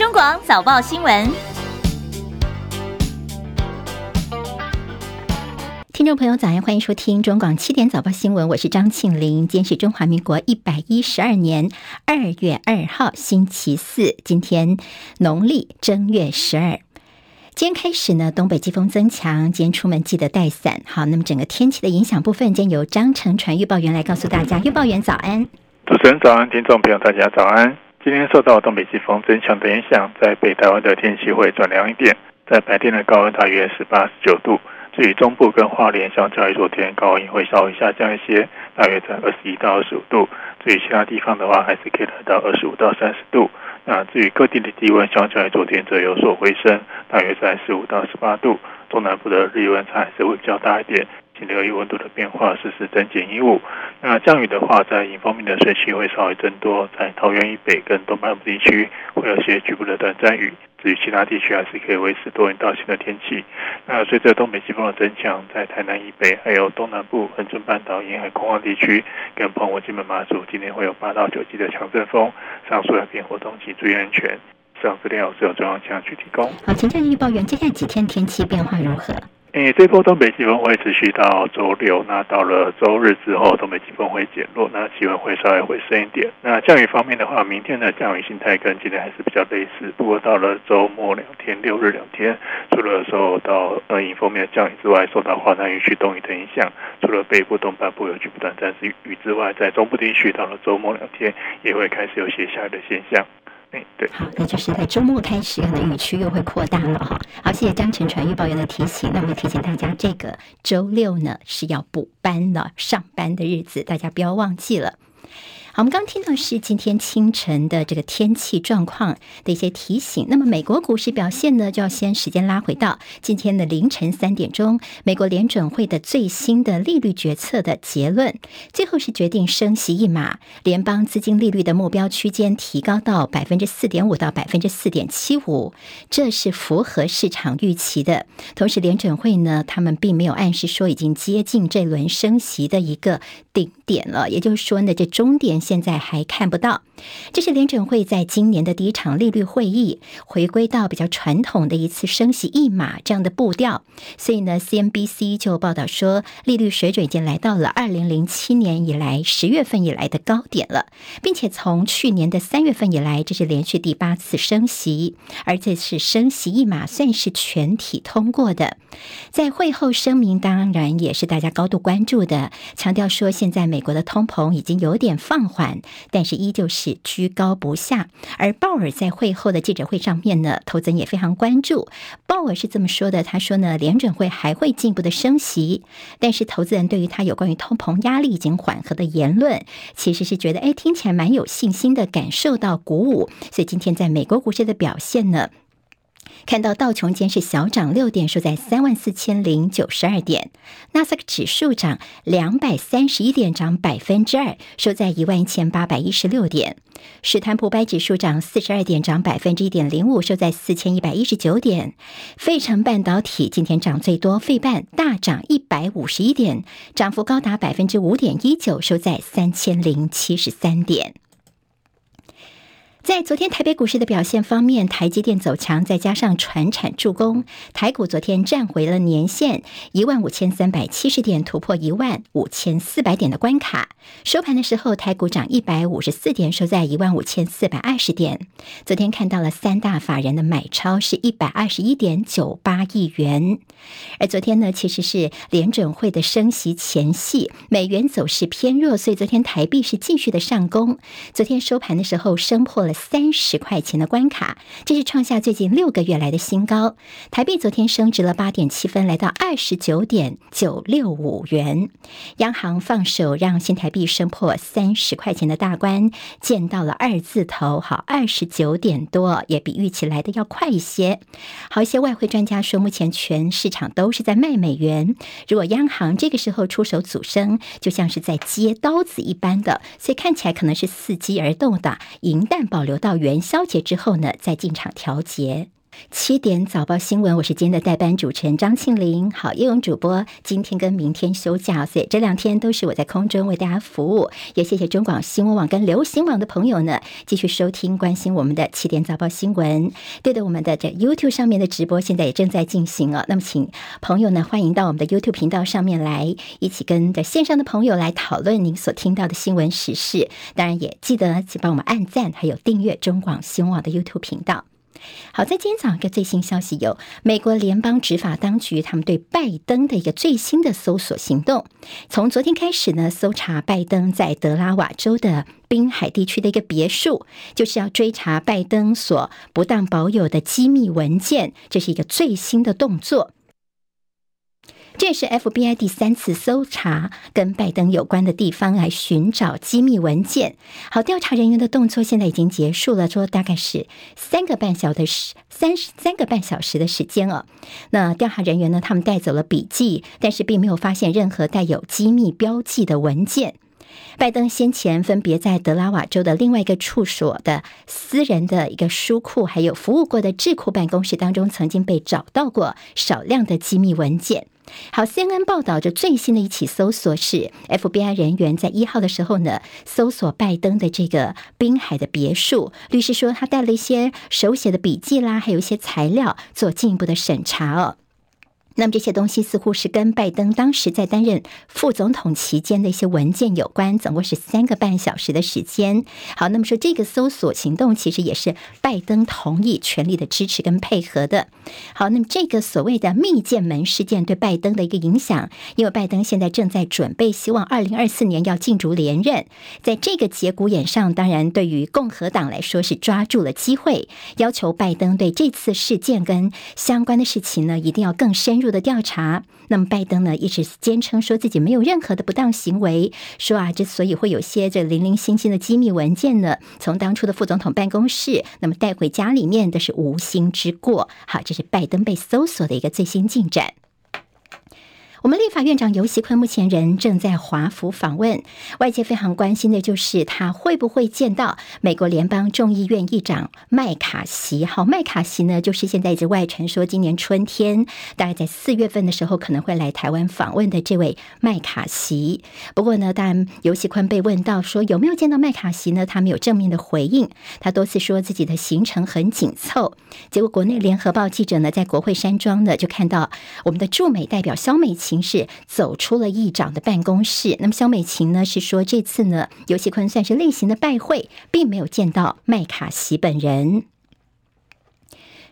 中广早报新闻。听众朋友，早安，欢迎收听中广七点早报新闻，我是张庆玲。今天是中华民国一百一十二年二月二号，星期四，今天农历正月十二。今天开始呢，东北季风增强，今天出门记得带伞。好，那么整个天气的影响部分，今天由张成传预报员来告诉大家。预报员早安，主持人早安，听众朋友大家早安。今天受到东北季风增强的影响，在北台湾的天气会转凉一点，在白天的高温大约是八十九度。至于中部跟花莲，相较于昨天高温会稍微下降一些，大约在二十一到二十五度。至于其他地方的话，还是可以来到二十五到三十度。那至于各地的低温，相较于昨天则有所回升，大约在十五到十八度。中南部的日温差还是会比较大一点，请留意温度的变化，实时增减衣物。那降雨的话，在迎风面的水汽会稍微增多，在桃园以北跟东半部地区会有些局部的短暂雨。至于其他地区，还是可以维持多云到晴的天气。那随着东北季风的增强，在台南以北还有东南部恒春半岛沿海空旷地区跟澎湖、金门、马祖，今天会有八到九级的强阵风，上述两边活动请注意安全。上资料是由中央气象局提供。好，请教预报员，接下来几天天气变化如何？诶，这波东北季风会持续到周六，那到了周日之后，东北季风会减弱，那气温会稍微回升一点。那降雨方面的话，明天的降雨形态跟今天还是比较类似，不过到了周末两天，六日两天，除了受到呃迎风面降雨之外，受到华南雨区东移的影响，除了北部东半部有局部短暂时雨之外，在中部地区到了周末两天，也会开始有些下雨的现象。对，好，那就是在周末开始，可能雨区又会扩大了哈。好，谢谢张晨传预报员的提醒。那我们提醒大家，这个周六呢是要补班了，上班的日子，大家不要忘记了。好，我们刚听到是今天清晨的这个天气状况的一些提醒。那么美国股市表现呢，就要先时间拉回到今天的凌晨三点钟，美国联准会的最新的利率决策的结论，最后是决定升息一码，联邦资金利率的目标区间提高到百分之四点五到百分之四点七五，这是符合市场预期的。同时，联准会呢，他们并没有暗示说已经接近这轮升息的一个顶点了，也就是说呢，这终点。现在还看不到，这是联准会在今年的第一场利率会议，回归到比较传统的一次升息一码这样的步调。所以呢，CNBC 就报道说，利率水准已经来到了二零零七年以来十月份以来的高点了，并且从去年的三月份以来，这是连续第八次升息，而这次升息一码算是全体通过的。在会后声明，当然也是大家高度关注的，强调说现在美美国的通膨已经有点放缓，但是依旧是居高不下。而鲍尔在会后的记者会上面呢，投资人也非常关注。鲍尔是这么说的：“他说呢，联准会还会进一步的升息，但是投资人对于他有关于通膨压力已经缓和的言论，其实是觉得哎，听起来蛮有信心的，感受到鼓舞。所以今天在美国股市的表现呢？”看到道琼间是小涨六点，收在三万四千零九十二点；纳斯达克指数涨两百三十一点，涨百分之二，收在一万一千八百一十六点；史坦普白指数涨四十二点，涨百分之一点零五，收在四千一百一十九点；费城半导体今天涨最多，费半大涨一百五十一点，涨幅高达百分之五点一九，收在三千零七十三点。在昨天台北股市的表现方面，台积电走强，再加上传产助攻，台股昨天站回了年线一万五千三百七十点，突破一万五千四百点的关卡。收盘的时候，台股涨一百五十四点，收在一万五千四百二十点。昨天看到了三大法人的买超是一百二十一点九八亿元。而昨天呢，其实是联准会的升息前夕，美元走势偏弱，所以昨天台币是继续的上攻。昨天收盘的时候，升破了。三十块钱的关卡，这是创下最近六个月来的新高。台币昨天升值了八点七分，来到二十九点九六五元。央行放手让新台币升破三十块钱的大关，见到了二字头，好，二十九点多，也比预期来的要快一些。好，一些外汇专家说，目前全市场都是在卖美元，如果央行这个时候出手阻升，就像是在接刀子一般的，所以看起来可能是伺机而动的，银弹宝。保留到元宵节之后呢，再进场调节。七点早报新闻，我是今天的代班主持人张庆玲。好，叶勇主播今天跟明天休假，所以这两天都是我在空中为大家服务。也谢谢中广新闻网跟流行网的朋友呢，继续收听关心我们的七点早报新闻。对的，我们的这 YouTube 上面的直播现在也正在进行哦。那么，请朋友呢，欢迎到我们的 YouTube 频道上面来，一起跟着线上的朋友来讨论您所听到的新闻时事。当然，也记得请帮我们按赞，还有订阅中广新闻网的 YouTube 频道。好，在今天早上一个最新消息有美国联邦执法当局他们对拜登的一个最新的搜索行动。从昨天开始呢，搜查拜登在德拉瓦州的滨海地区的一个别墅，就是要追查拜登所不当保有的机密文件，这是一个最新的动作。这也是 FBI 第三次搜查跟拜登有关的地方来寻找机密文件。好，调查人员的动作现在已经结束了，说大概是三个半小时，三三个半小时的时间哦。那调查人员呢，他们带走了笔记，但是并没有发现任何带有机密标记的文件。拜登先前分别在德拉瓦州的另外一个处所的私人的一个书库，还有服务过的智库办公室当中，曾经被找到过少量的机密文件。好，CNN 报道着最新的一起搜索是 FBI 人员在一号的时候呢，搜索拜登的这个滨海的别墅。律师说他带了一些手写的笔记啦，还有一些材料做进一步的审查哦。那么这些东西似乎是跟拜登当时在担任副总统期间的一些文件有关，总共是三个半小时的时间。好，那么说这个搜索行动其实也是拜登同意、全力的支持跟配合的。好，那么这个所谓的密件门事件对拜登的一个影响，因为拜登现在正在准备，希望二零二四年要竞逐连任，在这个节骨眼上，当然对于共和党来说是抓住了机会，要求拜登对这次事件跟相关的事情呢，一定要更深入的调查，那么拜登呢一直坚称说自己没有任何的不当行为，说啊，之所以会有些这零零星星的机密文件呢，从当初的副总统办公室那么带回家里面的是无心之过。好，这是拜登被搜索的一个最新进展。我们立法院长游锡坤目前人正在华府访问，外界非常关心的就是他会不会见到美国联邦众议院议长麦卡锡。好，麦卡锡呢，就是现在一直外传说今年春天大概在四月份的时候可能会来台湾访问的这位麦卡锡。不过呢，当然游锡堃被问到说有没有见到麦卡锡呢，他没有正面的回应，他多次说自己的行程很紧凑。结果国内联合报记者呢，在国会山庄呢就看到我们的驻美代表肖美形式走出了议长的办公室。那么，肖美琴呢是说，这次呢，尤其坤算是例行的拜会，并没有见到麦卡锡本人。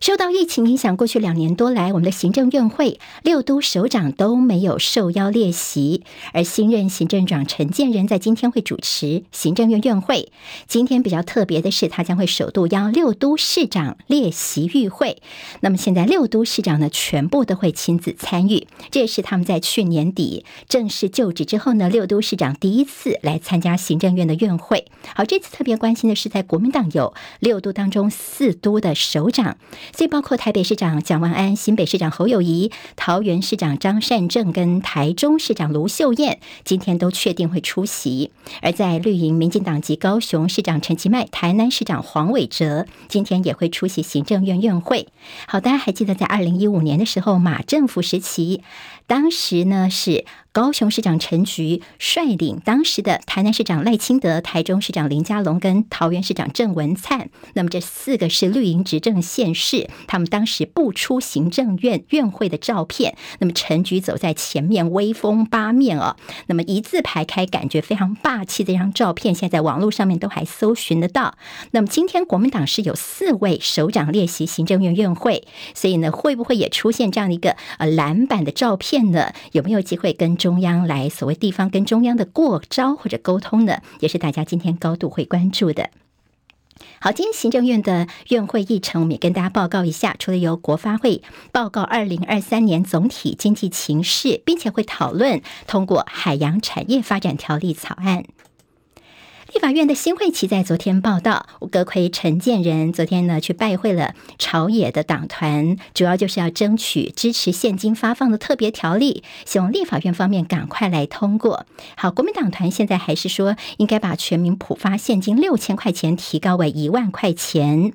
受到疫情影响，过去两年多来，我们的行政院会六都首长都没有受邀列席，而新任行政长陈建仁在今天会主持行政院院会。今天比较特别的是，他将会首度邀六都市长列席与会。那么现在六都市长呢，全部都会亲自参与，这也是他们在去年底正式就职之后呢，六都市长第一次来参加行政院的院会。好，这次特别关心的是，在国民党有六都当中四都的首长。所以包括台北市长蒋万安、新北市长侯友谊、桃园市长张善政跟台中市长卢秀燕，今天都确定会出席。而在绿营民进党籍高雄市长陈其迈、台南市长黄伟哲，今天也会出席行政院院会。好，大家还记得在二零一五年的时候，马政府时期，当时呢是。高雄市长陈菊率领当时的台南市长赖清德、台中市长林佳龙跟桃园市长郑文灿，那么这四个是绿营执政县市，他们当时不出行政院院会的照片。那么陈菊走在前面，威风八面哦。那么一字排开，感觉非常霸气的这张照片，现在在网络上面都还搜寻得到。那么今天国民党是有四位首长列席行政院院会，所以呢，会不会也出现这样的一个呃蓝版的照片呢？有没有机会跟中央来所谓地方跟中央的过招或者沟通呢，也是大家今天高度会关注的。好，今天行政院的院会议程，我们也跟大家报告一下。除了由国发会报告二零二三年总体经济情势，并且会讨论通过海洋产业发展条例草案。立法院的新会期在昨天报道，阁揆陈建仁昨天呢去拜会了朝野的党团，主要就是要争取支持现金发放的特别条例，希望立法院方面赶快来通过。好，国民党团现在还是说应该把全民普发现金六千块钱提高为一万块钱。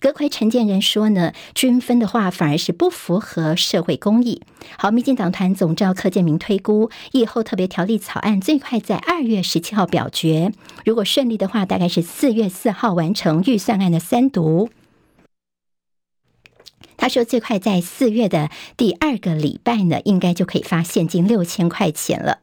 阁揆陈建仁说呢，均分的话反而是不符合社会公义。好，民进党团总召柯建铭推估，以后特别条例草案最快在二月十七号表决。如如果顺利的话，大概是四月四号完成预算案的三读。他说，最快在四月的第二个礼拜呢，应该就可以发现金六千块钱了。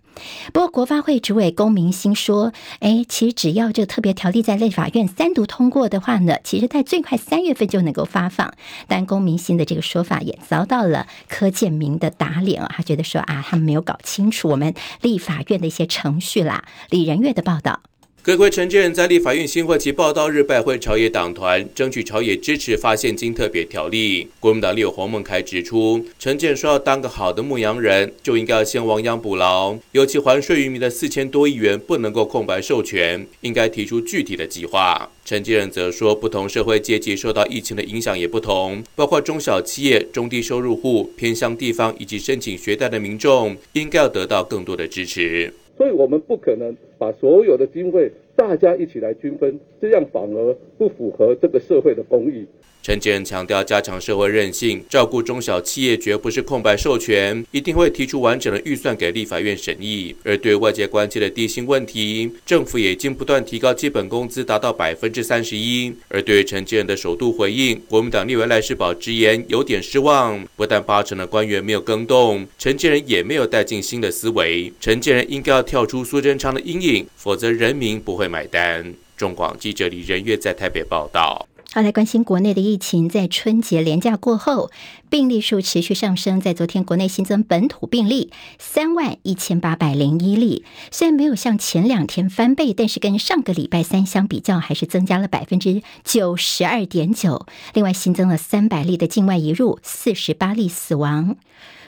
不过，国发会主委龚明鑫说：“哎，其实只要这个特别条例在立法院三读通过的话呢，其实在最快三月份就能够发放。”但龚明鑫的这个说法也遭到了柯建铭的打脸啊，他觉得说啊，他们没有搞清楚我们立法院的一些程序啦。李仁月的报道。阁揆陈建仁在立法院新会期报道日拜会朝野党团，争取朝野支持发现金特别条例。国民党立委黄孟凯指出，陈建说要当个好的牧羊人，就应该要先亡羊补牢，尤其还税于民的四千多亿元不能够空白授权，应该提出具体的计划。陈建仁则说，不同社会阶级受到疫情的影响也不同，包括中小企业、中低收入户、偏乡地方以及申请学贷的民众，应该要得到更多的支持。所以我们不可能把所有的经费大家一起来均分，这样反而不符合这个社会的公义。陈建仁强调，加强社会韧性，照顾中小企业，绝不是空白授权，一定会提出完整的预算给立法院审议。而对外界关切的低薪问题，政府也已经不断提高基本工资，达到百分之三十一。而对于陈建仁的首度回应，国民党立委赖士葆直言有点失望，不但八成的官员没有更动，陈建仁也没有带进新的思维。陈建仁应该要跳出苏贞昌的阴影，否则人民不会买单。中广记者李仁月在台北报道。好，来关心国内的疫情，在春节连假过后，病例数持续上升。在昨天，国内新增本土病例三万一千八百零一例，虽然没有像前两天翻倍，但是跟上个礼拜三相比较，还是增加了百分之九十二点九。另外，新增了三百例的境外移入，四十八例死亡。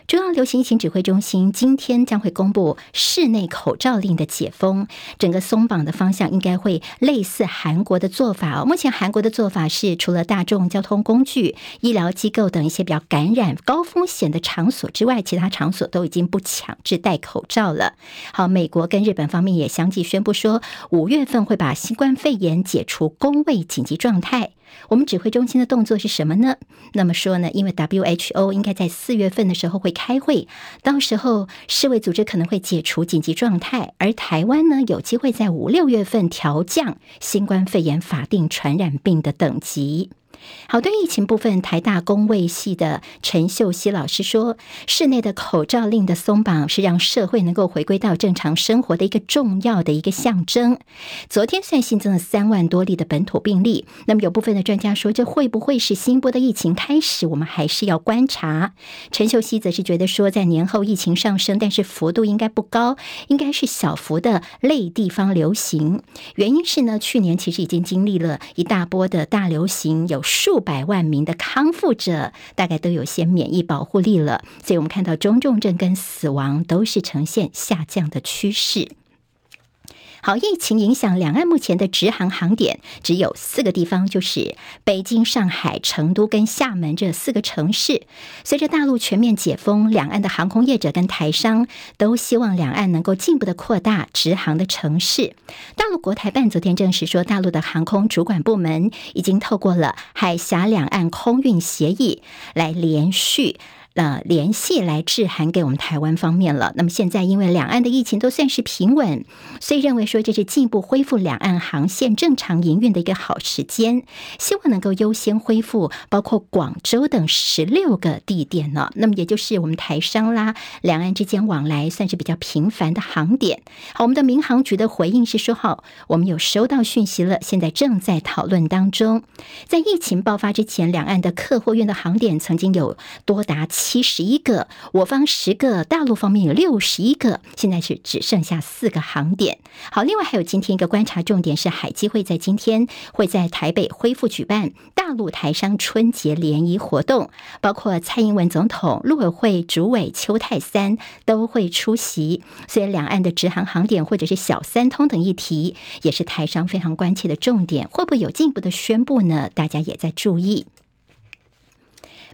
中央流行疫情指挥中心今天将会公布室内口罩令的解封，整个松绑的方向应该会类似韩国的做法哦。目前韩国的做法是，除了大众交通工具、医疗机构等一些比较感染高风险的场所之外，其他场所都已经不强制戴口罩了。好，美国跟日本方面也相继宣布说，五月份会把新冠肺炎解除公卫紧急状态。我们指挥中心的动作是什么呢？那么说呢，因为 WHO 应该在四月份的时候会开会，到时候世卫组织可能会解除紧急状态，而台湾呢，有机会在五六月份调降新冠肺炎法定传染病的等级。好，对疫情部分，台大公卫系的陈秀熙老师说，室内的口罩令的松绑是让社会能够回归到正常生活的一个重要的一个象征。昨天算新增了三万多例的本土病例，那么有部分的专家说，这会不会是新波的疫情开始？我们还是要观察。陈秀熙则是觉得说，在年后疫情上升，但是幅度应该不高，应该是小幅的类地方流行。原因是呢，去年其实已经经历了一大波的大流行，有。数百万名的康复者大概都有些免疫保护力了，所以我们看到中重症跟死亡都是呈现下降的趋势。好，疫情影响两岸目前的直航航点只有四个地方，就是北京、上海、成都跟厦门这四个城市。随着大陆全面解封，两岸的航空业者跟台商都希望两岸能够进一步的扩大直航的城市。大陆国台办昨天证实说，大陆的航空主管部门已经透过了海峡两岸空运协议来连续。呃，联系来致函给我们台湾方面了。那么现在因为两岸的疫情都算是平稳，所以认为说这是进一步恢复两岸航线正常营运的一个好时间，希望能够优先恢复包括广州等十六个地点呢。那么也就是我们台商啦，两岸之间往来算是比较频繁的航点。好，我们的民航局的回应是说，好，我们有收到讯息了，现在正在讨论当中。在疫情爆发之前，两岸的客货运的航点曾经有多达。七十一个，我方十个，大陆方面有六十一个，现在是只剩下四个航点。好，另外还有今天一个观察重点是，海基会在今天会在台北恢复举办大陆台商春节联谊活动，包括蔡英文总统、陆委会主委邱泰三都会出席。所以两岸的直航航点或者是小三通等议题，也是台商非常关切的重点，会不会有进一步的宣布呢？大家也在注意。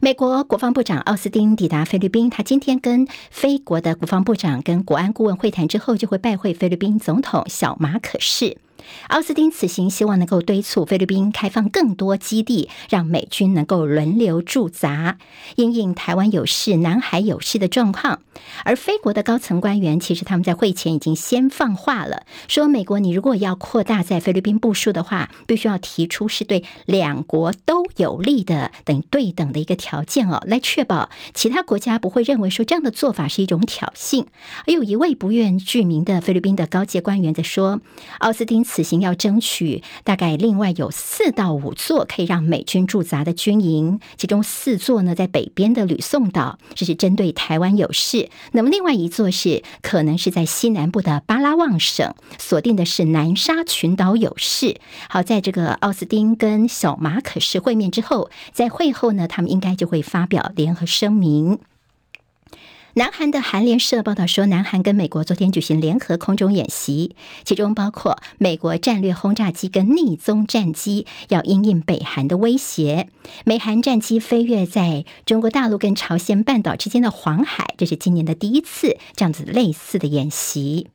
美国国防部长奥斯汀抵达菲律宾，他今天跟菲国的国防部长跟国安顾问会谈之后，就会拜会菲律宾总统小马可仕。奥斯汀此行希望能够敦促菲律宾开放更多基地，让美军能够轮流驻扎，因应台湾有事、南海有事的状况。而菲国的高层官员其实他们在会前已经先放话了，说美国你如果要扩大在菲律宾部署的话，必须要提出是对两国都有利的等对等的一个条件哦，来确保其他国家不会认为说这样的做法是一种挑衅。而有一位不愿具名的菲律宾的高阶官员在说，奥斯汀。此行要争取大概另外有四到五座可以让美军驻扎的军营，其中四座呢在北边的吕宋岛，这是针对台湾有事；那么另外一座是可能是在西南部的巴拉望省，锁定的是南沙群岛有事。好，在这个奥斯汀跟小马可是会面之后，在会后呢，他们应该就会发表联合声明。南韩的韩联社报道说，南韩跟美国昨天举行联合空中演习，其中包括美国战略轰炸机跟逆踪战机，要因应北韩的威胁。美韩战机飞跃在中国大陆跟朝鲜半岛之间的黄海，这是今年的第一次这样子类似的演习。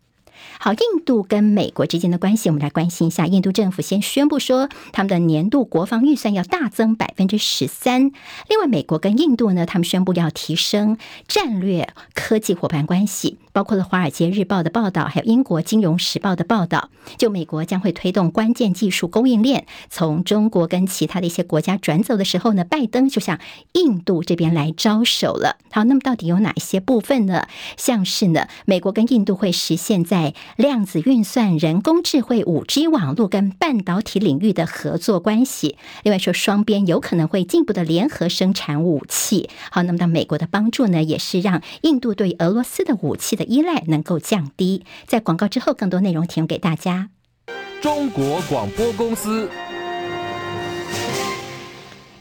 好，印度跟美国之间的关系，我们来关心一下。印度政府先宣布说，他们的年度国防预算要大增百分之十三。另外，美国跟印度呢，他们宣布要提升战略科技伙伴关系。包括了《华尔街日报》的报道，还有英国《金融时报》的报道，就美国将会推动关键技术供应链从中国跟其他的一些国家转走的时候呢，拜登就向印度这边来招手了。好，那么到底有哪一些部分呢？像是呢，美国跟印度会实现在量子运算、人工智慧、五 G 网络跟半导体领域的合作关系。另外说，双边有可能会进一步的联合生产武器。好，那么到美国的帮助呢，也是让印度对俄罗斯的武器的。依赖能够降低。在广告之后，更多内容提供给大家。中国广播公司。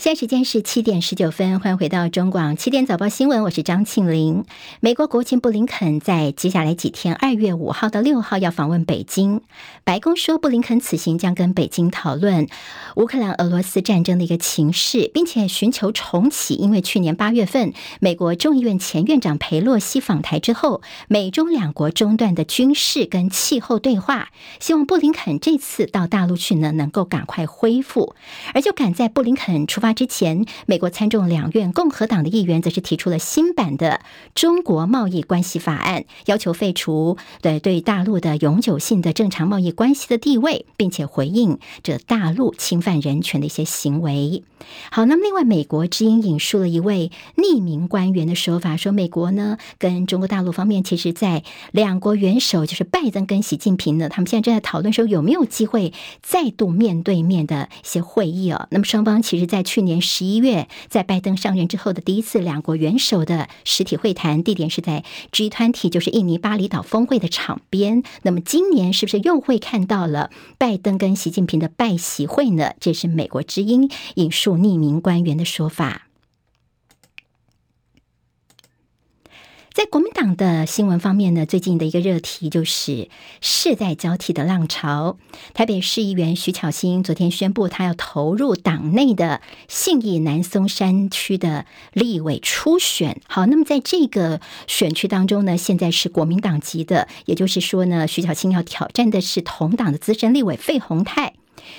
现在时间是七点十九分，欢迎回到中广七点早报新闻，我是张庆玲。美国国务卿布林肯在接下来几天，二月五号到六号要访问北京。白宫说，布林肯此行将跟北京讨论乌克兰俄罗斯战争的一个情势，并且寻求重启。因为去年八月份，美国众议院前院长裴洛西访台之后，美中两国中断的军事跟气候对话，希望布林肯这次到大陆去呢，能够赶快恢复。而就赶在布林肯出发。之前，美国参众两院共和党的议员则是提出了新版的中国贸易关系法案，要求废除对对大陆的永久性的正常贸易关系的地位，并且回应这大陆侵犯人权的一些行为。好，那么另外，美国之音引述了一位匿名官员的说法，说美国呢跟中国大陆方面，其实在两国元首就是拜登跟习近平呢，他们现在正在讨论说有没有机会再度面对面的一些会议哦。那么双方其实，在去年十一月，在拜登上任之后的第一次两国元首的实体会谈，地点是在 G20，就是印尼巴厘岛峰会的场边。那么今年是不是又会看到了拜登跟习近平的拜习会呢？这是美国之音引述。匿名官员的说法。在国民党的新闻方面呢，最近的一个热题就是世代交替的浪潮。台北市议员徐巧芯昨天宣布，他要投入党内的信义南松山区的立委初选。好，那么在这个选区当中呢，现在是国民党籍的，也就是说呢，徐巧芯要挑战的是同党的资深立委费鸿泰。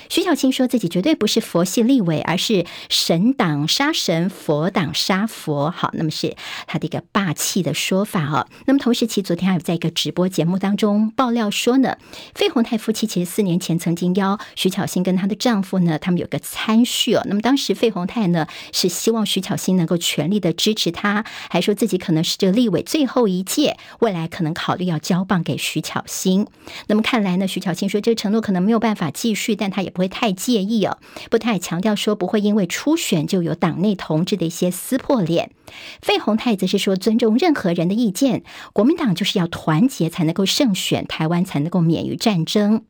徐巧芯说自己绝对不是佛系立委，而是神挡杀神，佛挡杀佛。好，那么是他的一个霸气的说法哦。那么同时，其昨天还有在一个直播节目当中爆料说呢，费鸿泰夫妻其实四年前曾经邀徐巧芯跟她的丈夫呢，他们有个参叙哦。那么当时费鸿泰呢是希望徐巧芯能够全力的支持他，还说自己可能是这个立委最后一届，未来可能考虑要交棒给徐巧芯。那么看来呢，徐巧芯说这个承诺可能没有办法继续，但他也不会太介意哦，不太强调说不会因为初选就有党内同志的一些撕破脸。费鸿泰则是说尊重任何人的意见，国民党就是要团结才能够胜选，台湾才能够免于战争。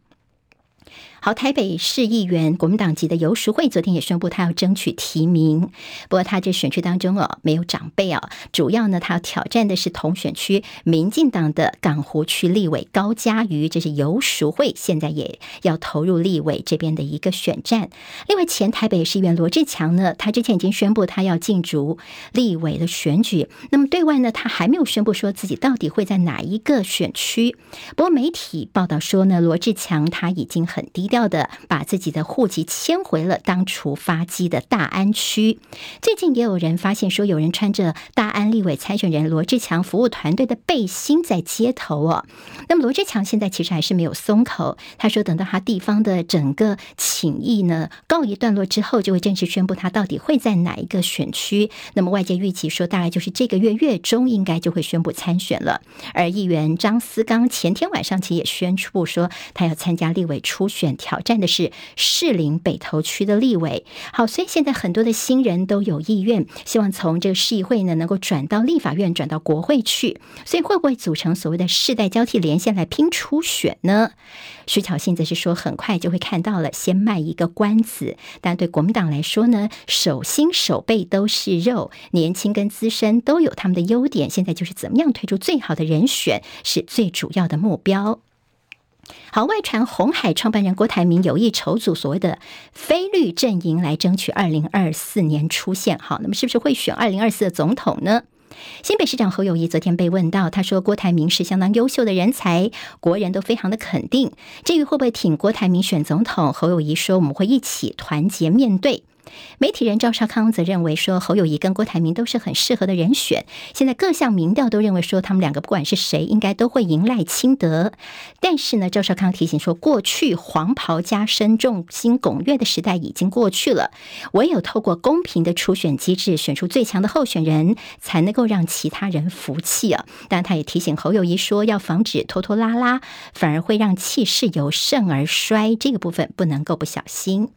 好，台北市议员国民党籍的游淑慧昨天也宣布，他要争取提名。不过，他这选区当中哦，没有长辈哦，主要呢，他要挑战的是同选区民进党的港湖区立委高嘉瑜。这是游淑慧现在也要投入立委这边的一个选战。另外，前台北市议员罗志强呢，他之前已经宣布他要竞逐立委的选举。那么对外呢，他还没有宣布说自己到底会在哪一个选区。不过媒体报道说呢，罗志强他已经很低调。要的把自己的户籍迁回了当初发迹的大安区。最近也有人发现说，有人穿着大安立委参选人罗志强服务团队的背心在街头哦。那么罗志强现在其实还是没有松口，他说等到他地方的整个请益呢告一段落之后，就会正式宣布他到底会在哪一个选区。那么外界预期说，大概就是这个月月中应该就会宣布参选了。而议员张思刚前天晚上其实也宣布说，他要参加立委初选。挑战的是士林北投区的立委，好，所以现在很多的新人都有意愿，希望从这个市议会呢能够转到立法院，转到国会去，所以会不会组成所谓的世代交替连线来拼初选呢？徐巧芯则是说，很快就会看到了，先卖一个关子。但对国民党来说呢，手心手背都是肉，年轻跟资深都有他们的优点，现在就是怎么样推出最好的人选是最主要的目标。好，外传红海创办人郭台铭有意筹组所谓的非绿阵营来争取二零二四年出现。好，那么是不是会选二零二四的总统呢？新北市长侯友谊昨天被问到，他说郭台铭是相当优秀的人才，国人都非常的肯定。至于会不会挺郭台铭选总统，侯友谊说我们会一起团结面对。媒体人赵少康则认为说，侯友谊跟郭台铭都是很适合的人选。现在各项民调都认为说，他们两个不管是谁，应该都会赢赖清德。但是呢，赵少康提醒说，过去黄袍加身、众星拱月的时代已经过去了，唯有透过公平的初选机制，选出最强的候选人，才能够让其他人服气啊。但他也提醒侯友谊说，要防止拖拖拉拉，反而会让气势由盛而衰，这个部分不能够不小心。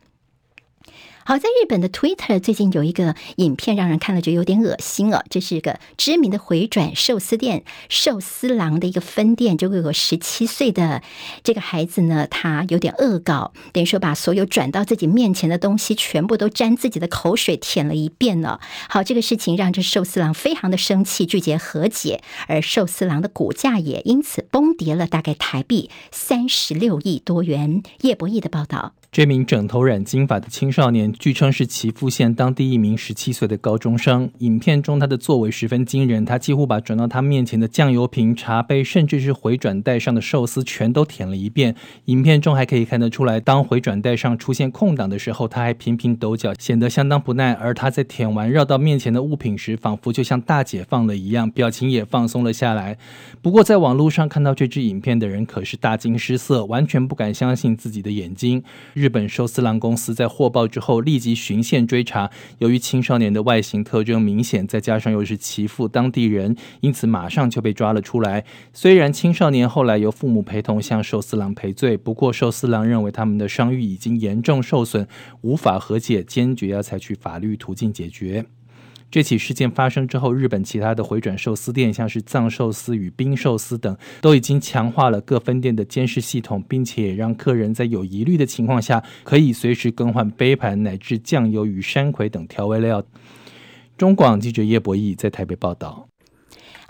好，在日本的 Twitter 最近有一个影片，让人看了就有点恶心哦。这是一个知名的回转寿司店寿司郎的一个分店，就有个十七岁的这个孩子呢，他有点恶搞，等于说把所有转到自己面前的东西全部都沾自己的口水舔了一遍了。好，这个事情让这寿司郎非常的生气，拒绝和解，而寿司郎的股价也因此崩跌了大概台币三十六亿多元。叶博弈的报道。这名整头染金发的青少年，据称是岐阜县当地一名十七岁的高中生。影片中他的作为十分惊人，他几乎把转到他面前的酱油瓶、茶杯，甚至是回转带上的寿司全都舔了一遍。影片中还可以看得出来，当回转带上出现空档的时候，他还频频抖脚，显得相当不耐。而他在舔完绕到面前的物品时，仿佛就像大解放了一样，表情也放松了下来。不过，在网络上看到这支影片的人可是大惊失色，完全不敢相信自己的眼睛。日本寿司郎公司在获报之后立即循线追查，由于青少年的外形特征明显，再加上又是其父当地人，因此马上就被抓了出来。虽然青少年后来由父母陪同向寿司郎赔罪，不过寿司郎认为他们的伤誉已经严重受损，无法和解，坚决要采取法律途径解决。这起事件发生之后，日本其他的回转寿司店，像是藏寿司与冰寿司等，都已经强化了各分店的监视系统，并且也让客人在有疑虑的情况下，可以随时更换杯盘乃至酱油与山葵等调味料。中广记者叶博弈在台北报道。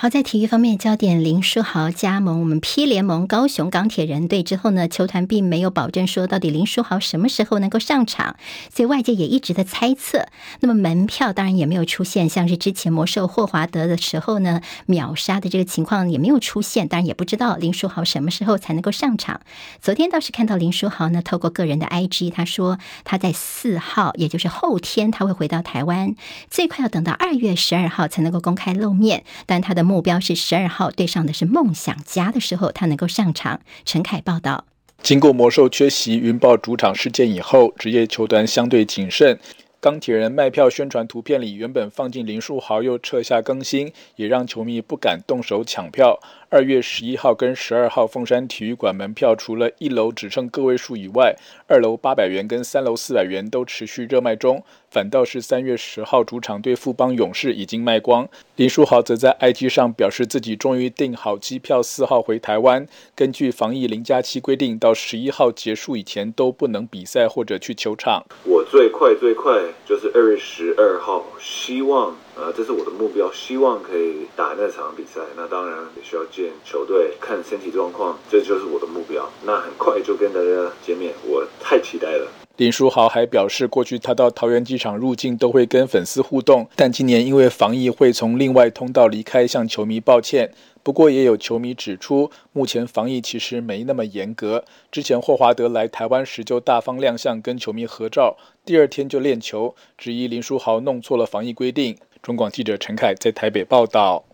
好，在体育方面，焦点林书豪加盟我们 P 联盟高雄钢铁人队之后呢，球团并没有保证说到底林书豪什么时候能够上场，所以外界也一直在猜测。那么门票当然也没有出现，像是之前魔兽霍华德的时候呢，秒杀的这个情况也没有出现，当然也不知道林书豪什么时候才能够上场。昨天倒是看到林书豪呢，透过个人的 IG，他说他在四号，也就是后天他会回到台湾，最快要等到二月十二号才能够公开露面，但他的。目标是十二号对上的是梦想家的时候，他能够上场。陈凯报道，经过魔兽缺席云豹主场事件以后，职业球团相对谨慎。钢铁人卖票宣传图片里原本放进林书豪，又撤下更新，也让球迷不敢动手抢票。二月十一号跟十二号凤山体育馆门票除了一楼只剩个位数以外，二楼八百元跟三楼四百元都持续热卖中。反倒是三月十号主场对富邦勇士已经卖光。林书豪则在 IG 上表示自己终于订好机票，四号回台湾。根据防疫零加七规定，到十一号结束以前都不能比赛或者去球场。我最快最快就是二月十二号，希望呃这是我的目标，希望可以打那场比赛。那当然也需要见球队，看身体状况，这就是我的目标。那很快就跟大家见面，我太期待了。林书豪还表示，过去他到桃园机场入境都会跟粉丝互动，但今年因为防疫会从另外通道离开，向球迷抱歉。不过也有球迷指出，目前防疫其实没那么严格。之前霍华德来台湾时就大方亮相跟球迷合照，第二天就练球，质疑林书豪弄错了防疫规定。中广记者陈凯在台北报道。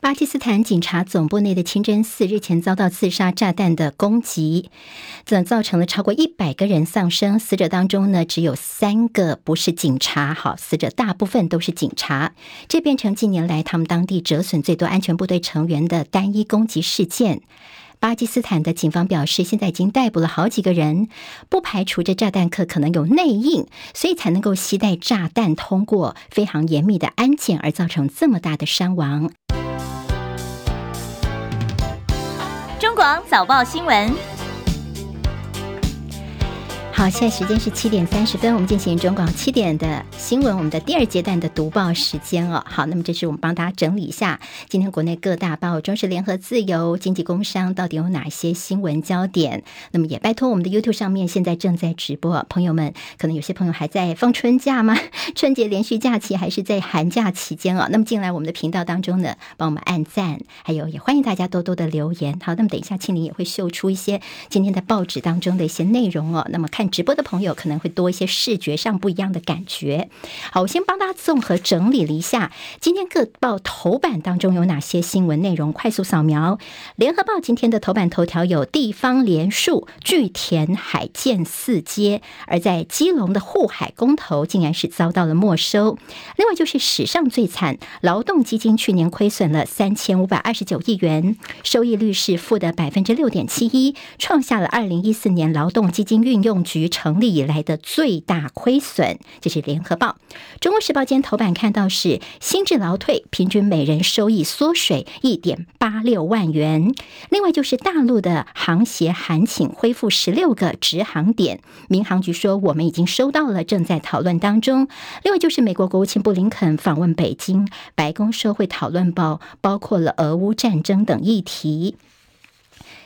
巴基斯坦警察总部内的清真寺日前遭到自杀炸弹的攻击，这造成了超过一百个人丧生。死者当中呢，只有三个不是警察。好，死者大部分都是警察。这变成近年来他们当地折损最多安全部队成员的单一攻击事件。巴基斯坦的警方表示，现在已经逮捕了好几个人，不排除这炸弹客可能有内应，所以才能够携带炸弹通过非常严密的安检，而造成这么大的伤亡。中广早报新闻。好，现在时间是七点三十分，我们进行中广七点的新闻，我们的第二阶段的读报时间哦。好，那么这是我们帮大家整理一下今天国内各大报，中时联合、自由、经济、工商到底有哪些新闻焦点？那么也拜托我们的 YouTube 上面现在正在直播，朋友们可能有些朋友还在放春假吗？春节连续假期还是在寒假期间哦？那么进来我们的频道当中呢，帮我们按赞，还有也欢迎大家多多的留言。好，那么等一下庆玲也会秀出一些今天的报纸当中的一些内容哦。那么看。直播的朋友可能会多一些视觉上不一样的感觉。好，我先帮大家综合整理了一下今天各报头版当中有哪些新闻内容，快速扫描。联合报今天的头版头条有地方连署拒填海建四街，而在基隆的护海公投竟然是遭到了没收。另外就是史上最惨，劳动基金去年亏损了三千五百二十九亿元，收益率是负的百分之六点七一，创下了二零一四年劳动基金运用局成立以来的最大亏损，这是联合报。中国时报今天头版看到是新制劳退，平均每人收益缩水一点八六万元。另外就是大陆的航协函请恢复十六个直航点，民航局说我们已经收到了，正在讨论当中。另外就是美国国务卿布林肯访问北京，白宫说会讨论报包括了俄乌战争等议题。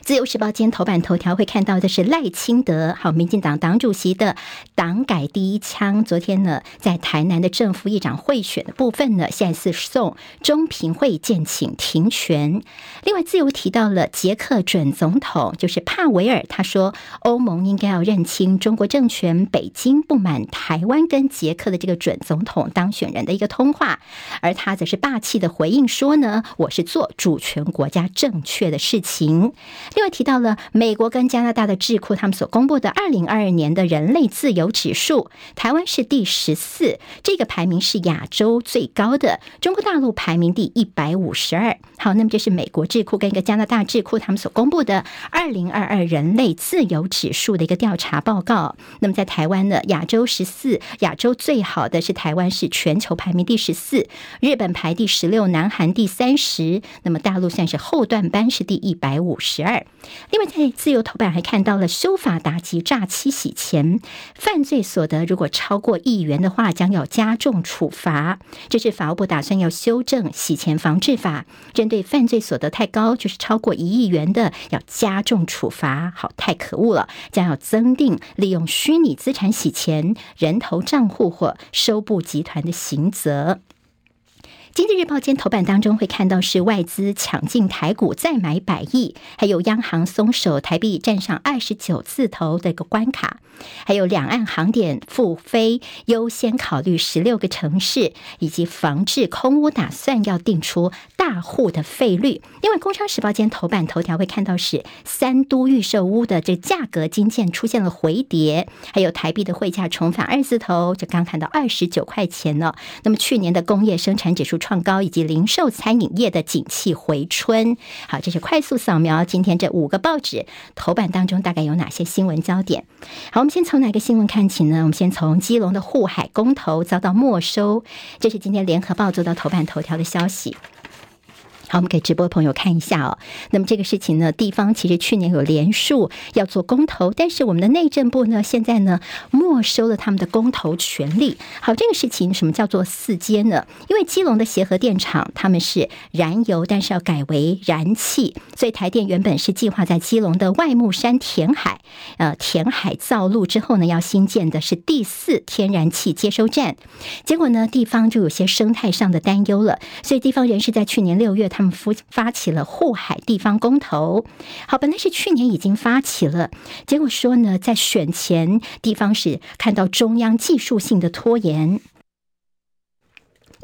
自由时报今天头版头条会看到的是赖清德，好，民进党党主席的党改第一枪。昨天呢，在台南的正副议长贿选的部分呢，现在是送中评会建请停权。另外，自由提到了捷克准总统，就是帕维尔，他说欧盟应该要认清中国政权，北京不满台湾跟捷克的这个准总统当选人的一个通话，而他则是霸气的回应说呢，我是做主权国家正确的事情。另外提到了美国跟加拿大的智库，他们所公布的二零二二年的人类自由指数，台湾是第十四，这个排名是亚洲最高的。中国大陆排名第一百五十二。好，那么这是美国智库跟一个加拿大智库他们所公布的二零二二人类自由指数的一个调查报告。那么在台湾呢，亚洲十四，亚洲最好的是台湾，是全球排名第十四，日本排第十六，南韩第三十，那么大陆算是后段班，是第一百五十二。另外，在自由头版还看到了修法打击诈欺洗钱，犯罪所得如果超过亿元的话，将要加重处罚。这是法务部打算要修正洗钱防治法，针对犯罪所得太高，就是超过一亿元的，要加重处罚。好，太可恶了，将要增订利用虚拟资产洗钱、人头账户或收部集团的刑责。经济日报今天头版当中会看到是外资抢进台股再买百亿，还有央行松手，台币站上二十九字头的一个关卡，还有两岸航点复飞优先考虑十六个城市，以及防治空屋打算要定出大户的费率。因为工商时报今天头版头条会看到是三都预售屋的这价格今见出现了回跌，还有台币的汇价重返二字头，就刚看到二十九块钱了。那么去年的工业生产指数。创高，以及零售餐饮业的景气回春。好，这是快速扫描今天这五个报纸头版当中大概有哪些新闻焦点。好，我们先从哪个新闻看起呢？我们先从基隆的护海公投遭到没收，这是今天联合报做到头版头条的消息。好，我们给直播朋友看一下哦。那么这个事情呢，地方其实去年有连数要做公投，但是我们的内政部呢，现在呢没收了他们的公投权利。好，这个事情什么叫做四阶呢？因为基隆的协和电厂他们是燃油，但是要改为燃气，所以台电原本是计划在基隆的外木山填海，呃，填海造陆之后呢，要新建的是第四天然气接收站。结果呢，地方就有些生态上的担忧了，所以地方人士在去年六月。他们发发起了护海地方公投，好，本来是去年已经发起了，结果说呢，在选前地方是看到中央技术性的拖延。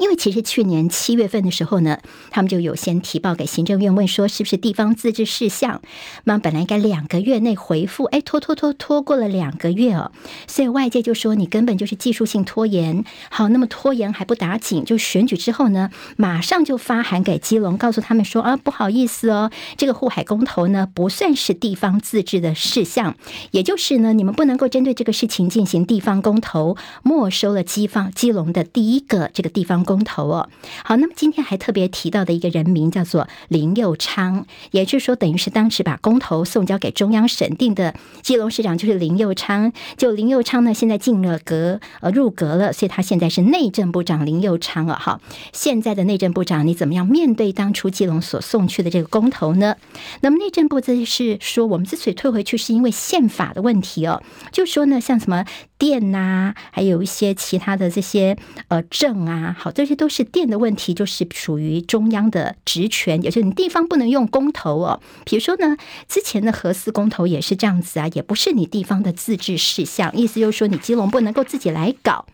因为其实去年七月份的时候呢，他们就有先提报给行政院问说，是不是地方自治事项？那本来应该两个月内回复，哎，拖拖拖拖过了两个月哦，所以外界就说你根本就是技术性拖延。好，那么拖延还不打紧，就选举之后呢，马上就发函给基隆，告诉他们说啊，不好意思哦，这个护海公投呢不算是地方自治的事项，也就是呢，你们不能够针对这个事情进行地方公投，没收了基方基隆的第一个这个地方。公公投哦，好，那么今天还特别提到的一个人名叫做林佑昌，也就是说，等于是当时把公投送交给中央审定的基隆市长就是林佑昌。就林佑昌呢，现在进了阁呃入阁了，所以他现在是内政部长林佑昌了。哈，现在的内政部长，你怎么样面对当初基隆所送去的这个公投呢？那么内政部这是说，我们之所以退回去，是因为宪法的问题哦，就说呢，像什么电呐、还有一些其他的这些呃证啊，好。这些都是电的问题，就是属于中央的职权，也就是你地方不能用公投哦。比如说呢，之前的核四公投也是这样子啊，也不是你地方的自治事项，意思就是说你基隆不能够自己来搞。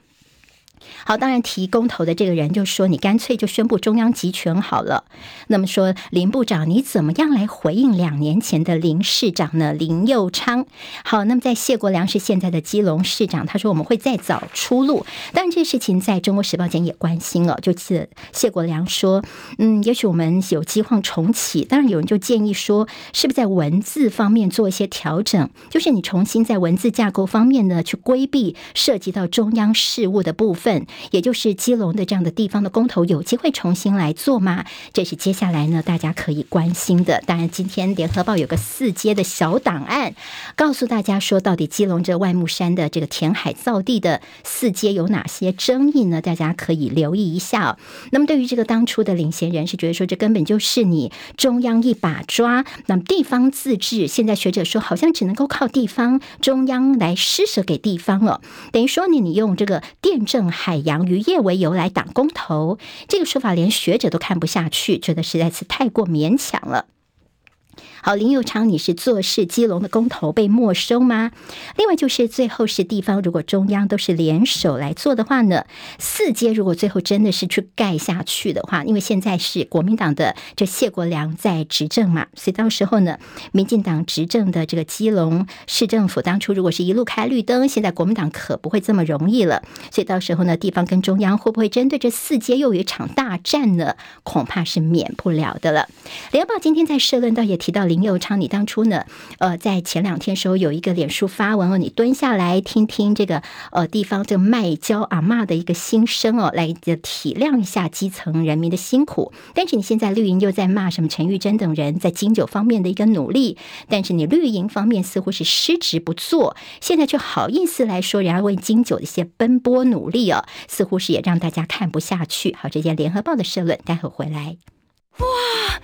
好，当然提公投的这个人就说：“你干脆就宣布中央集权好了。”那么说，林部长你怎么样来回应两年前的林市长呢？林佑昌。好，那么在谢国良是现在的基隆市长，他说我们会再找出路。当然，这事情在中国时报间也关心了，就是谢国良说：“嗯，也许我们有机会重启。”当然，有人就建议说，是不是在文字方面做一些调整？就是你重新在文字架构方面呢，去规避涉及到中央事务的部分。也就是基隆的这样的地方的公投有机会重新来做吗？这是接下来呢大家可以关心的。当然，今天联合报有个四阶的小档案，告诉大家说到底基隆这外木山的这个填海造地的四阶有哪些争议呢？大家可以留意一下。那么对于这个当初的领衔人是觉得说这根本就是你中央一把抓，那么地方自治现在学者说好像只能够靠地方中央来施舍给地方了，等于说你你用这个电政。海海洋渔业为由来挡公投，这个说法连学者都看不下去，觉得实在是太过勉强了。好，林右昌，你是做事基隆的公投被没收吗？另外就是最后是地方，如果中央都是联手来做的话呢？四阶如果最后真的是去盖下去的话，因为现在是国民党的这谢国良在执政嘛，所以到时候呢，民进党执政的这个基隆市政府当初如果是一路开绿灯，现在国民党可不会这么容易了。所以到时候呢，地方跟中央会不会针对这四阶又有一场大战呢？恐怕是免不了的了。联合报今天在社论倒也提到。林佑昌，你当初呢？呃，在前两天时候有一个脸书发文哦，你蹲下来听听这个呃地方这个卖蕉阿嬷的一个心声哦，来体谅一下基层人民的辛苦。但是你现在绿营又在骂什么陈玉珍等人在金九方面的一个努力，但是你绿营方面似乎是失职不做，现在却好意思来说人家为金九的一些奔波努力哦，似乎是也让大家看不下去。好，这件联合报的社论，待会回来。哇，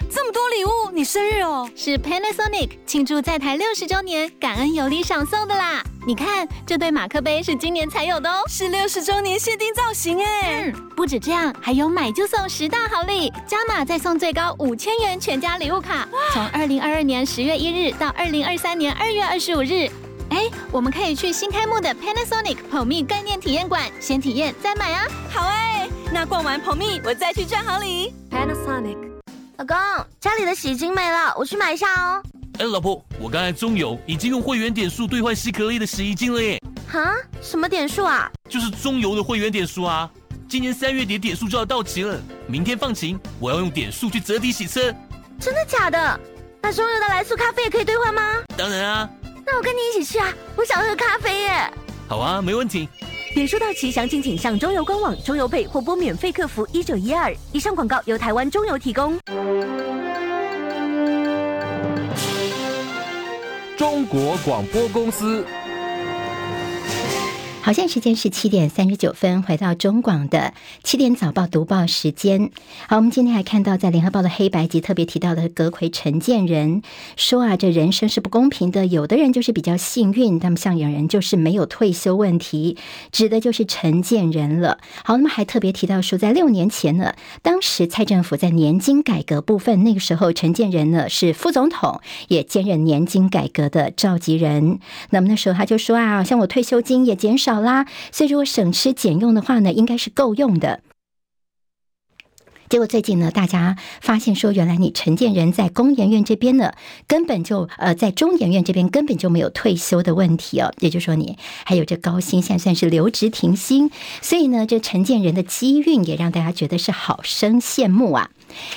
这么多礼物！你生日哦，是 Panasonic 庆祝在台六十周年感恩有礼赏送的啦。你看，这对马克杯是今年才有的哦，是六十周年限定造型哎。嗯，不止这样，还有买就送十大好礼，加码再送最高五千元全家礼物卡。哇，从二零二二年十月一日到二零二三年二月二十五日，哎，我们可以去新开幕的 Panasonic POME 概念体验馆，先体验再买啊。好哎，那逛完 POME，我再去赚好礼。Panasonic。老公，家里的洗衣精没了，我去买一下哦。哎，老婆，我刚才中油已经用会员点数兑换西可丽的洗衣精了耶。哈？什么点数啊？就是中油的会员点数啊。今年三月底点数就要到期了，明天放晴，我要用点数去折抵洗车。真的假的？那中油的来速咖啡也可以兑换吗？当然啊。那我跟你一起去啊，我想喝咖啡耶。好啊，没问题。点数到期，详情请上中油官网、中油配或拨免费客服一九一二。以上广告由台湾中油提供。中国广播公司。好，现在时间是七点三十九分，回到中广的七点早报读报时间。好，我们今天还看到在联合报的黑白集特别提到的阁魁陈建仁说啊，这人生是不公平的，有的人就是比较幸运，那么像有人就是没有退休问题，指的就是陈建仁了。好，那么还特别提到说，在六年前呢，当时蔡政府在年金改革部分，那个时候陈建仁呢是副总统，也兼任年金改革的召集人。那么那时候他就说啊，像我退休金也减少。好啦，所以如果省吃俭用的话呢，应该是够用的。结果最近呢，大家发现说，原来你陈建仁在工研院这边呢，根本就呃，在中研院这边根本就没有退休的问题哦。也就是说，你还有这高薪，现在算是留职停薪。所以呢，这陈建仁的机运也让大家觉得是好生羡慕啊。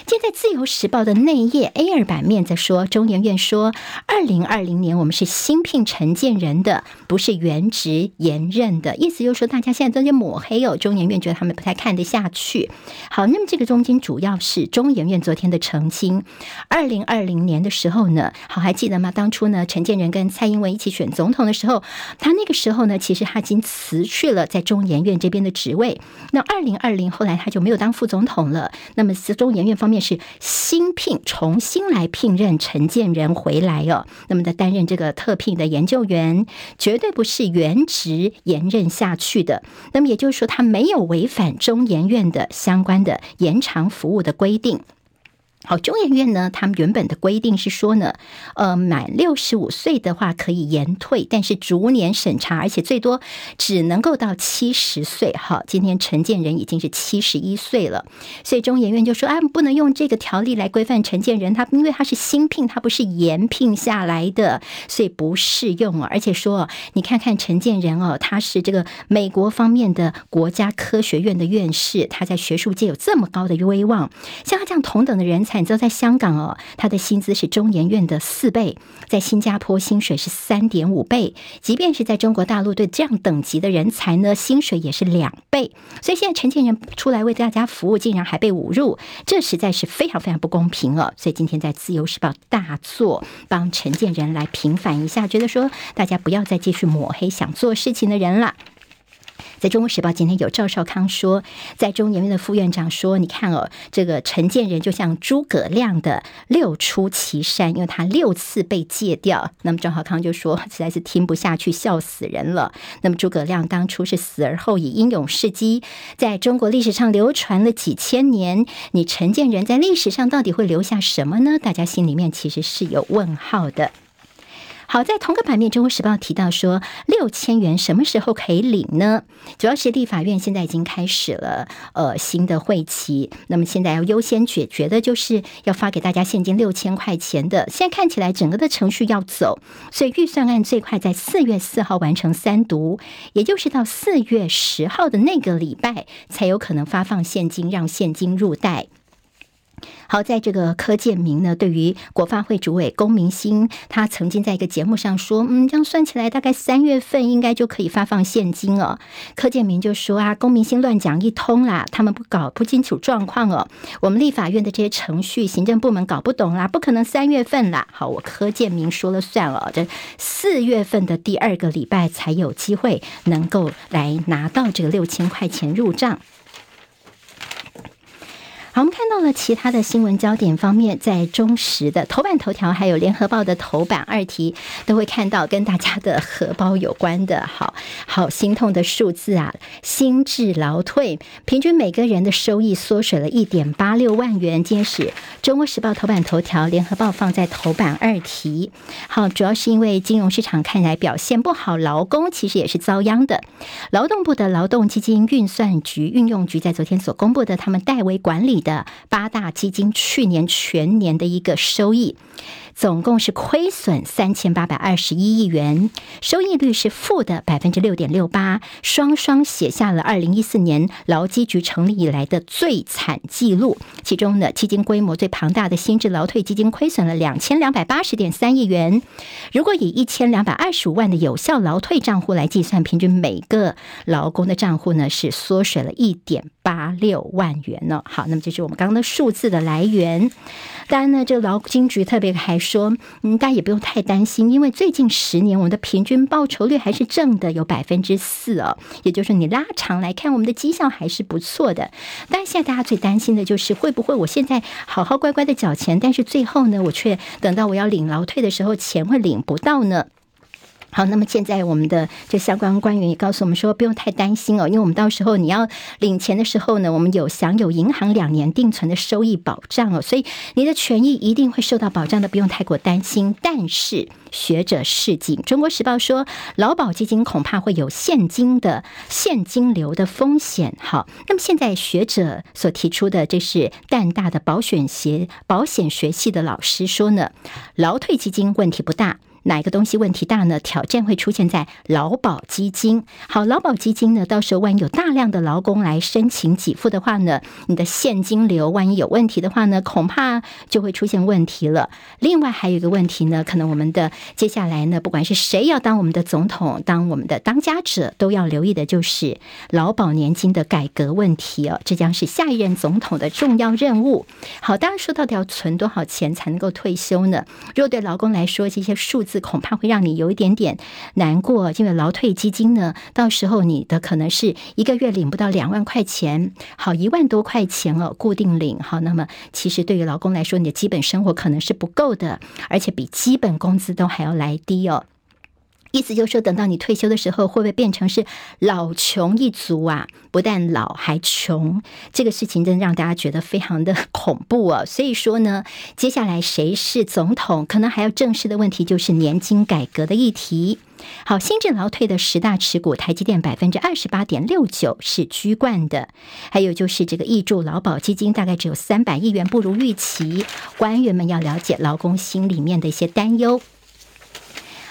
现在《自由时报》的内页 A 二版面在说，中研院说，二零二零年我们是新聘陈建仁的，不是原职延任的。意思就是说，大家现在都在抹黑哦。中研院觉得他们不太看得下去。好，那么这个中间主要是中研院昨天的澄清。二零二零年的时候呢，好，还记得吗？当初呢，陈建仁跟蔡英文一起选总统的时候，他那个时候呢，其实他已经辞去了在中研院这边的职位。那二零二零后来他就没有当副总统了。那么是中研院方面是新聘，重新来聘任陈建仁回来哦。那么他担任这个特聘的研究员，绝对不是原职延任下去的。那么也就是说，他没有违反中研院的相关的延长服务的规定。好，中研院呢，他们原本的规定是说呢，呃，满六十五岁的话可以延退，但是逐年审查，而且最多只能够到七十岁。好，今天陈建仁已经是七十一岁了，所以中研院就说，啊，不能用这个条例来规范陈建仁，他因为他是新聘，他不是延聘下来的，所以不适用啊。而且说，你看看陈建仁哦，他是这个美国方面的国家科学院的院士，他在学术界有这么高的威望，像他这样同等的人才。选择在香港哦，他的薪资是中研院的四倍，在新加坡薪水是三点五倍，即便是在中国大陆，对这样等级的人才呢，薪水也是两倍。所以现在陈建仁出来为大家服务，竟然还被侮辱，这实在是非常非常不公平哦。所以今天在《自由时报》大作帮陈建仁来平反一下，觉得说大家不要再继续抹黑想做事情的人了。在中国时报今天有赵少康说，在中研院的副院长说：“你看哦，这个陈建仁就像诸葛亮的六出祁山，因为他六次被借调。那么赵少康就说，实在是听不下去，笑死人了。那么诸葛亮当初是死而后已，英勇事迹在中国历史上流传了几千年。你陈建仁在历史上到底会留下什么呢？大家心里面其实是有问号的。”好，在同个版面，《中国时报》提到说，六千元什么时候可以领呢？主要是立法院现在已经开始了呃新的会期，那么现在要优先解决的就是要发给大家现金六千块钱的。现在看起来整个的程序要走，所以预算案最快在四月四号完成三读，也就是到四月十号的那个礼拜才有可能发放现金，让现金入袋。好，在这个柯建明呢，对于国发会主委龚明鑫，他曾经在一个节目上说，嗯，这样算起来，大概三月份应该就可以发放现金哦。柯建明就说啊，龚明鑫乱讲一通啦，他们不搞不清楚状况哦，我们立法院的这些程序，行政部门搞不懂啦，不可能三月份啦。好，我柯建明说了算哦，这四月份的第二个礼拜才有机会能够来拿到这个六千块钱入账。我们看到了其他的新闻焦点方面，在中时的头版头条，还有联合报的头版二题，都会看到跟大家的荷包有关的，好好心痛的数字啊！心智劳退，平均每个人的收益缩水了一点八六万元。今天是中国时报头版头条，联合报放在头版二题。好，主要是因为金融市场看来表现不好，劳工其实也是遭殃的。劳动部的劳动基金运算局运用局在昨天所公布的，他们代为管理的八大基金去年全年的一个收益，总共是亏损三千八百二十一亿元，收益率是负的百分之六点六八，双双写下了二零一四年劳基局成立以来的最惨记录。其中呢，基金规模最庞大的新制劳退基金亏损了两千两百八十点三亿元。如果以一千两百二十五万的有效劳退账户来计算，平均每个劳工的账户呢是缩水了一点八六万元呢。好，那么这是我们刚刚的数字的来源。当然呢，这个劳金局特别还说，嗯，大家也不用太担心，因为最近十年我们的平均报酬率还是正的，有百分之四哦。也就是，你拉长来看，我们的绩效还是不错的。但现在大家最担心的就是，会不会我现在好好乖乖的缴钱，但是最后呢，我却等到我要领劳退的时候，钱会领不到呢？好，那么现在我们的这相关官员也告诉我们说，不用太担心哦，因为我们到时候你要领钱的时候呢，我们有享有银行两年定存的收益保障哦，所以你的权益一定会受到保障的，不用太过担心。但是学者示警，《中国时报》说，劳保基金恐怕会有现金的现金流的风险。好，那么现在学者所提出的，这是淡大的保险学保险学系的老师说呢，劳退基金问题不大。哪一个东西问题大呢？挑战会出现在劳保基金。好，劳保基金呢，到时候万一有大量的劳工来申请给付的话呢，你的现金流万一有问题的话呢，恐怕就会出现问题了。另外还有一个问题呢，可能我们的接下来呢，不管是谁要当我们的总统，当我们的当家者，都要留意的就是劳保年金的改革问题哦。这将是下一任总统的重要任务。好，当然说到底要存多少钱才能够退休呢？如果对劳工来说，这些数字。恐怕会让你有一点点难过，因为劳退基金呢，到时候你的可能是一个月领不到两万块钱，好，一万多块钱哦，固定领，好，那么其实对于劳工来说，你的基本生活可能是不够的，而且比基本工资都还要来低哦。意思就是说，等到你退休的时候，会不会变成是老穷一族啊？不但老还穷，这个事情真的让大家觉得非常的恐怖啊！所以说呢，接下来谁是总统，可能还要正视的问题就是年金改革的议题。好，新政劳退的十大持股，台积电百分之二十八点六九是居冠的，还有就是这个易住劳保基金大概只有三百亿元，不如预期。官员们要了解劳工心里面的一些担忧。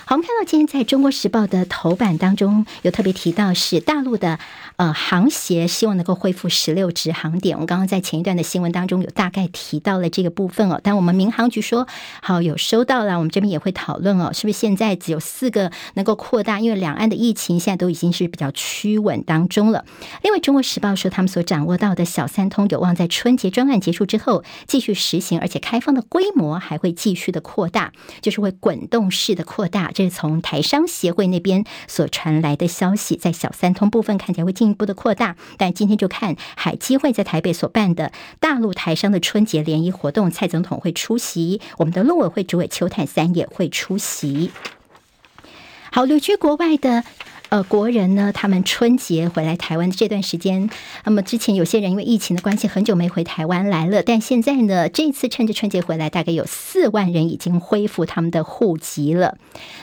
好，我们看到今天在中国时报的头版当中有特别提到，是大陆的呃航协希望能够恢复十六直航点。我们刚刚在前一段的新闻当中有大概提到了这个部分哦，但我们民航局说好有收到了，我们这边也会讨论哦，是不是现在只有四个能够扩大？因为两岸的疫情现在都已经是比较趋稳当中了。另外，中国时报说他们所掌握到的小三通有望在春节专案结束之后继续实行，而且开放的规模还会继续的扩大，就是会滚动式的扩大。这是从台商协会那边所传来的消息，在小三通部分看起来会进进一步的扩大，但今天就看海基会在台北所办的大陆台商的春节联谊活动，蔡总统会出席，我们的陆委会主委邱太三也会出席。好，旅居国外的。呃，国人呢，他们春节回来台湾的这段时间，那么之前有些人因为疫情的关系，很久没回台湾来了。但现在呢，这次趁着春节回来，大概有四万人已经恢复他们的户籍了。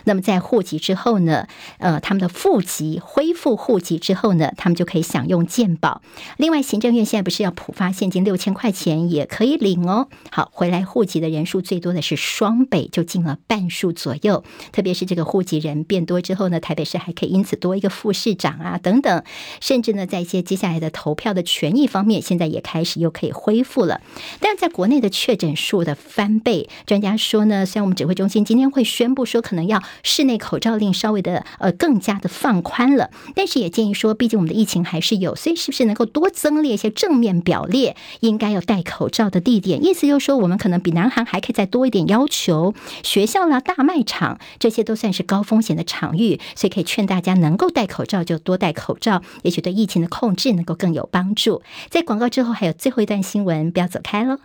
那么在户籍之后呢，呃，他们的户籍恢复户籍之后呢，他们就可以享用健保。另外，行政院现在不是要普发现金六千块钱，也可以领哦。好，回来户籍的人数最多的是双北，就进了半数左右。特别是这个户籍人变多之后呢，台北市还可以因此。多一个副市长啊，等等，甚至呢，在一些接下来的投票的权益方面，现在也开始又可以恢复了。但是在国内的确诊数的翻倍，专家说呢，虽然我们指挥中心今天会宣布说，可能要室内口罩令稍微的呃更加的放宽了，但是也建议说，毕竟我们的疫情还是有，所以是不是能够多增列一些正面表列，应该要戴口罩的地点？意思就是说，我们可能比南韩还可以再多一点要求，学校啦、大卖场这些都算是高风险的场域，所以可以劝大家。能够戴口罩就多戴口罩，也许对疫情的控制能够更有帮助。在广告之后，还有最后一段新闻，不要走开喽。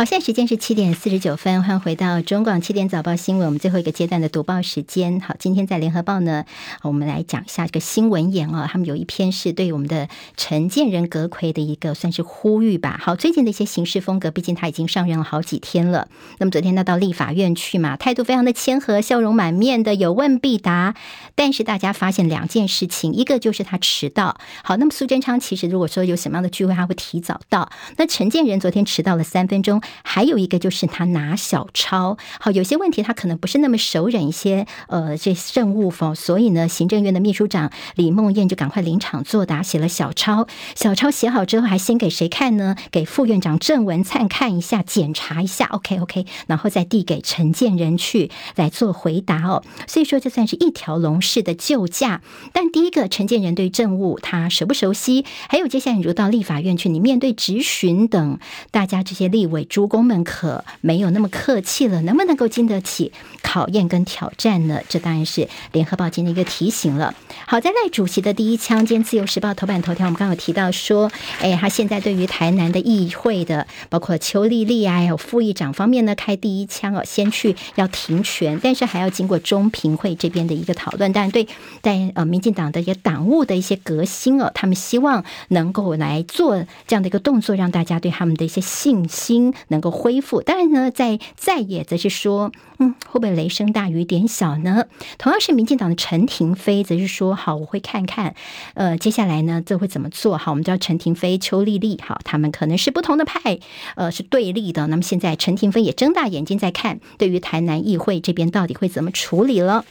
好，现在时间是七点四十九分，欢迎回到中广七点早报新闻，我们最后一个阶段的读报时间。好，今天在联合报呢，我们来讲一下这个新闻眼啊，他们有一篇是对我们的陈建仁阁揆的一个算是呼吁吧。好，最近的一些行事风格，毕竟他已经上任了好几天了。那么昨天他到立法院去嘛，态度非常的谦和，笑容满面的，有问必答。但是大家发现两件事情，一个就是他迟到。好，那么苏贞昌其实如果说有什么样的聚会，他会提早到。那陈建仁昨天迟到了三分钟。还有一个就是他拿小抄。好，有些问题他可能不是那么熟稔一些呃这政务否，所以呢，行政院的秘书长李梦燕就赶快临场作答，写了小抄。小抄写好之后，还先给谁看呢？给副院长郑文灿看一下，检查一下。OK OK，然后再递给陈建仁去来做回答哦。所以说，这算是一条龙式的救驾。但第一个，陈建仁对政务他熟不熟悉？还有接下来你如到立法院去，你面对质询等大家这些立委主公们，可没有那么客气了，能不能够经得起考验跟挑战呢？这当然是联合报今天的一个提醒了。好在赖主席的第一枪，今天自由时报头版头条，我们刚刚有提到说，哎，他现在对于台南的议会的，包括邱丽丽啊，还有副议长方面呢，开第一枪哦，先去要停权，但是还要经过中评会这边的一个讨论。当然对，但呃民进党的一个党务的一些革新哦，他们希望能够来做这样的一个动作，让大家对他们的一些信心能够恢复。当然呢，在在野则是说，嗯，会不会雷声大雨点小呢？同样是民进党的陈亭妃则是说，好，我会看看，呃，接下来呢，这会怎么做？好，我们知道陈亭妃、邱丽丽，好，他们可能是不同的派，呃，是对立的。那么现在陈亭妃也睁大眼睛在看，对于台南议会这边到底会怎么处理了。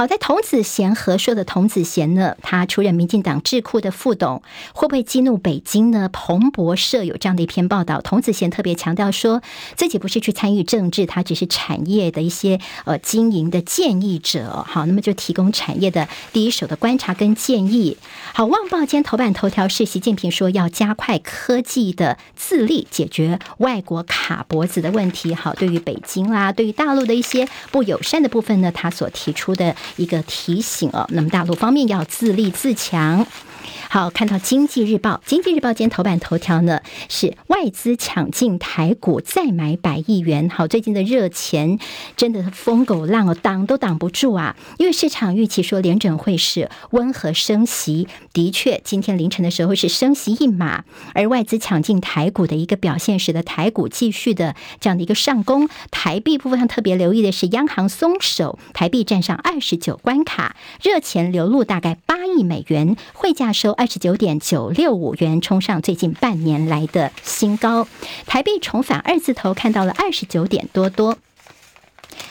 好在童子贤和硕的童子贤呢，他出任民进党智库的副董，会不会激怒北京呢？彭博社有这样的一篇报道，童子贤特别强调说自己不是去参与政治，他只是产业的一些呃经营的建议者。好，那么就提供产业的第一手的观察跟建议。好，《旺报》今天头版头条是习近平说要加快科技的自立，解决外国卡脖子的问题。好，对于北京啦，对于大陆的一些不友善的部分呢，他所提出的。一个提醒哦，那么大陆方面要自立自强。好，看到《经济日报》，《经济日报》今天头版头条呢是外资抢进台股，再买百亿元。好，最近的热钱真的疯狗浪哦，挡都挡不住啊！因为市场预期说联准会是温和升息，的确，今天凌晨的时候是升息一码，而外资抢进台股的一个表现，使得台股继续的这样的一个上攻。台币部分上特别留意的是，央行松手，台币站上二十九关卡，热钱流入大概八亿美元，汇价收。二十九点九六五元，冲上最近半年来的新高。台币重返二字头，看到了二十九点多多。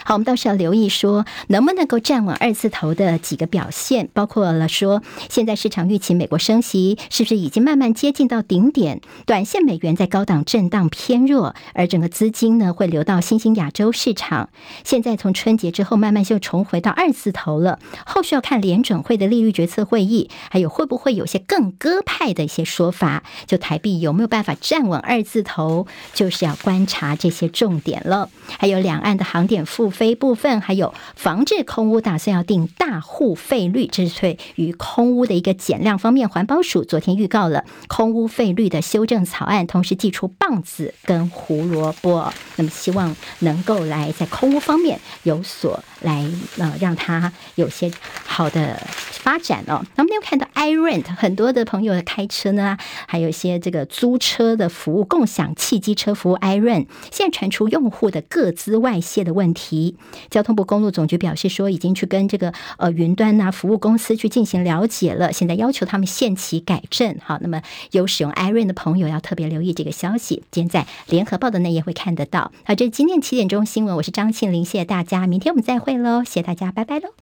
好，我们倒是要留意说，能不能够站稳二字头的几个表现，包括了说，现在市场预期美国升息是不是已经慢慢接近到顶点？短线美元在高档震荡偏弱，而整个资金呢会流到新兴亚洲市场。现在从春节之后慢慢就重回到二字头了，后续要看联准会的利率决策会议，还有会不会有些更鸽派的一些说法，就台币有没有办法站稳二字头，就是要观察这些重点了。还有两岸的航点。付费部分，还有防治空污，打算要定大户费率，这是对于空污的一个减量方面。环保署昨天预告了空污费率的修正草案，同时寄出棒子跟胡萝卜，那么希望能够来在空污方面有所来呃，让它有些好的发展哦。那我们又看到 iRent 很多的朋友开车呢，还有一些这个租车的服务，共享汽机车服务 iRent，现在传出用户的个资外泄的问题。交通部公路总局表示说，已经去跟这个呃云端呐服务公司去进行了解了，现在要求他们限期改正。好，那么有使用 iRent 的朋友要特别留意这个消息，今天在联合报的内页会看得到。好，这是今天七点钟新闻，我是张庆玲，谢谢大家，明天我们再会会喽，谢谢大家，拜拜喽。